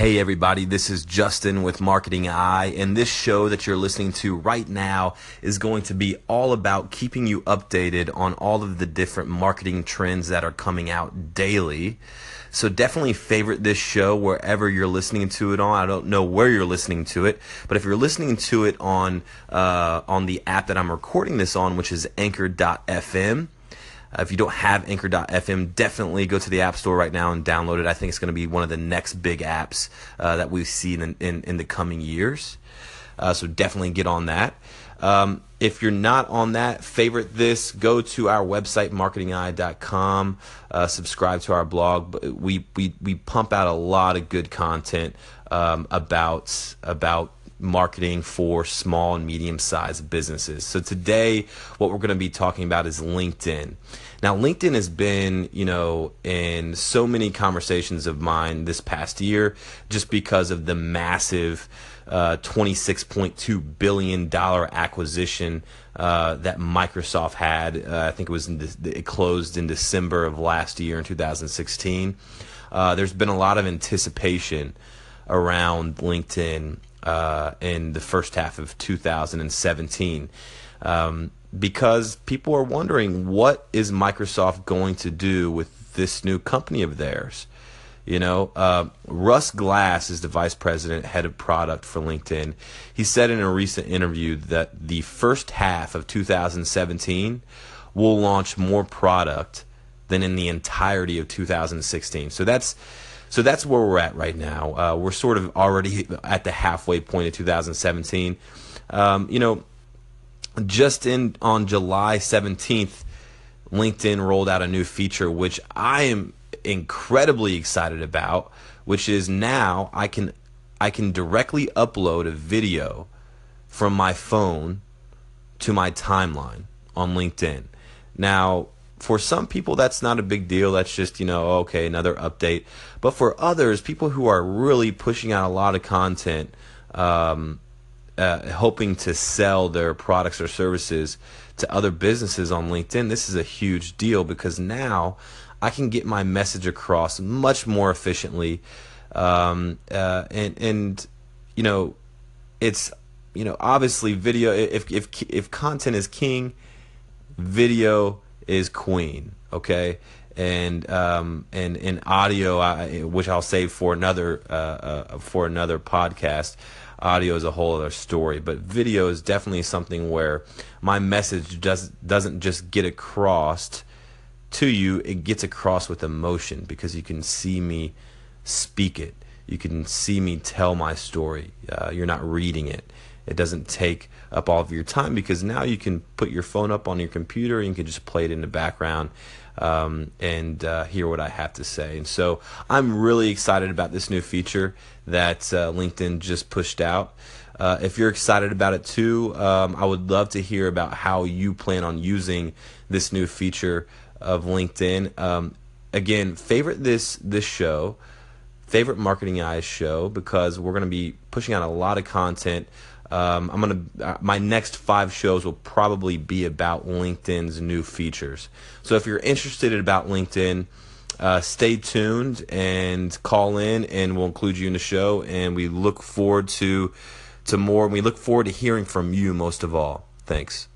Hey everybody, this is Justin with Marketing Eye, and this show that you're listening to right now is going to be all about keeping you updated on all of the different marketing trends that are coming out daily. So definitely favorite this show wherever you're listening to it on. I don't know where you're listening to it, but if you're listening to it on uh, on the app that I'm recording this on, which is Anchor.fm uh, if you don't have Anchor.fm, definitely go to the App Store right now and download it. I think it's going to be one of the next big apps uh, that we see in, in, in the coming years. Uh, so definitely get on that. Um, if you're not on that, favorite this, go to our website, marketingeye.com, uh, subscribe to our blog. We, we, we pump out a lot of good content um, about, about marketing for small and medium sized businesses. So today, what we're going to be talking about is LinkedIn. Now, LinkedIn has been, you know, in so many conversations of mine this past year just because of the massive uh, $26.2 billion acquisition uh, that Microsoft had. Uh, I think it was the, it closed in December of last year in 2016. Uh, there's been a lot of anticipation around LinkedIn uh, in the first half of 2017 um, because people are wondering what is Microsoft going to do with this new company of theirs. You know, uh, Russ Glass is the vice president, head of product for LinkedIn. He said in a recent interview that the first half of 2017 will launch more product than in the entirety of 2016. So that's so that's where we're at right now. Uh, we're sort of already at the halfway point of 2017. Um, you know, just in on July 17th, LinkedIn rolled out a new feature which I am incredibly excited about, which is now I can I can directly upload a video from my phone to my timeline on LinkedIn. Now, for some people that's not a big deal. That's just you know okay another update. But for others people who are really pushing out a lot of content um, uh, hoping to sell their products or services to other businesses on linkedin this is a huge deal because now i can get my message across much more efficiently. Um, uh, and and you know it's you know obviously video if if if content is king video is Queen. Okay, and um, and in audio, I, which I'll save for another uh, uh, for another podcast. Audio is a whole other story, but video is definitely something where my message does doesn't just get across to you; it gets across with emotion because you can see me speak it. You can see me tell my story. Uh, you're not reading it. It doesn't take up all of your time because now you can put your phone up on your computer and you can just play it in the background um, and uh, hear what I have to say. And so I'm really excited about this new feature that uh, LinkedIn just pushed out. Uh, if you're excited about it too, um, I would love to hear about how you plan on using this new feature of LinkedIn. Um, again, favorite this this show, favorite Marketing Eyes show because we're going to be pushing out a lot of content um, I'm gonna uh, my next five shows will probably be about LinkedIn's new features. So if you're interested about LinkedIn, uh, stay tuned and call in, and we'll include you in the show. And we look forward to to more. We look forward to hearing from you most of all. Thanks.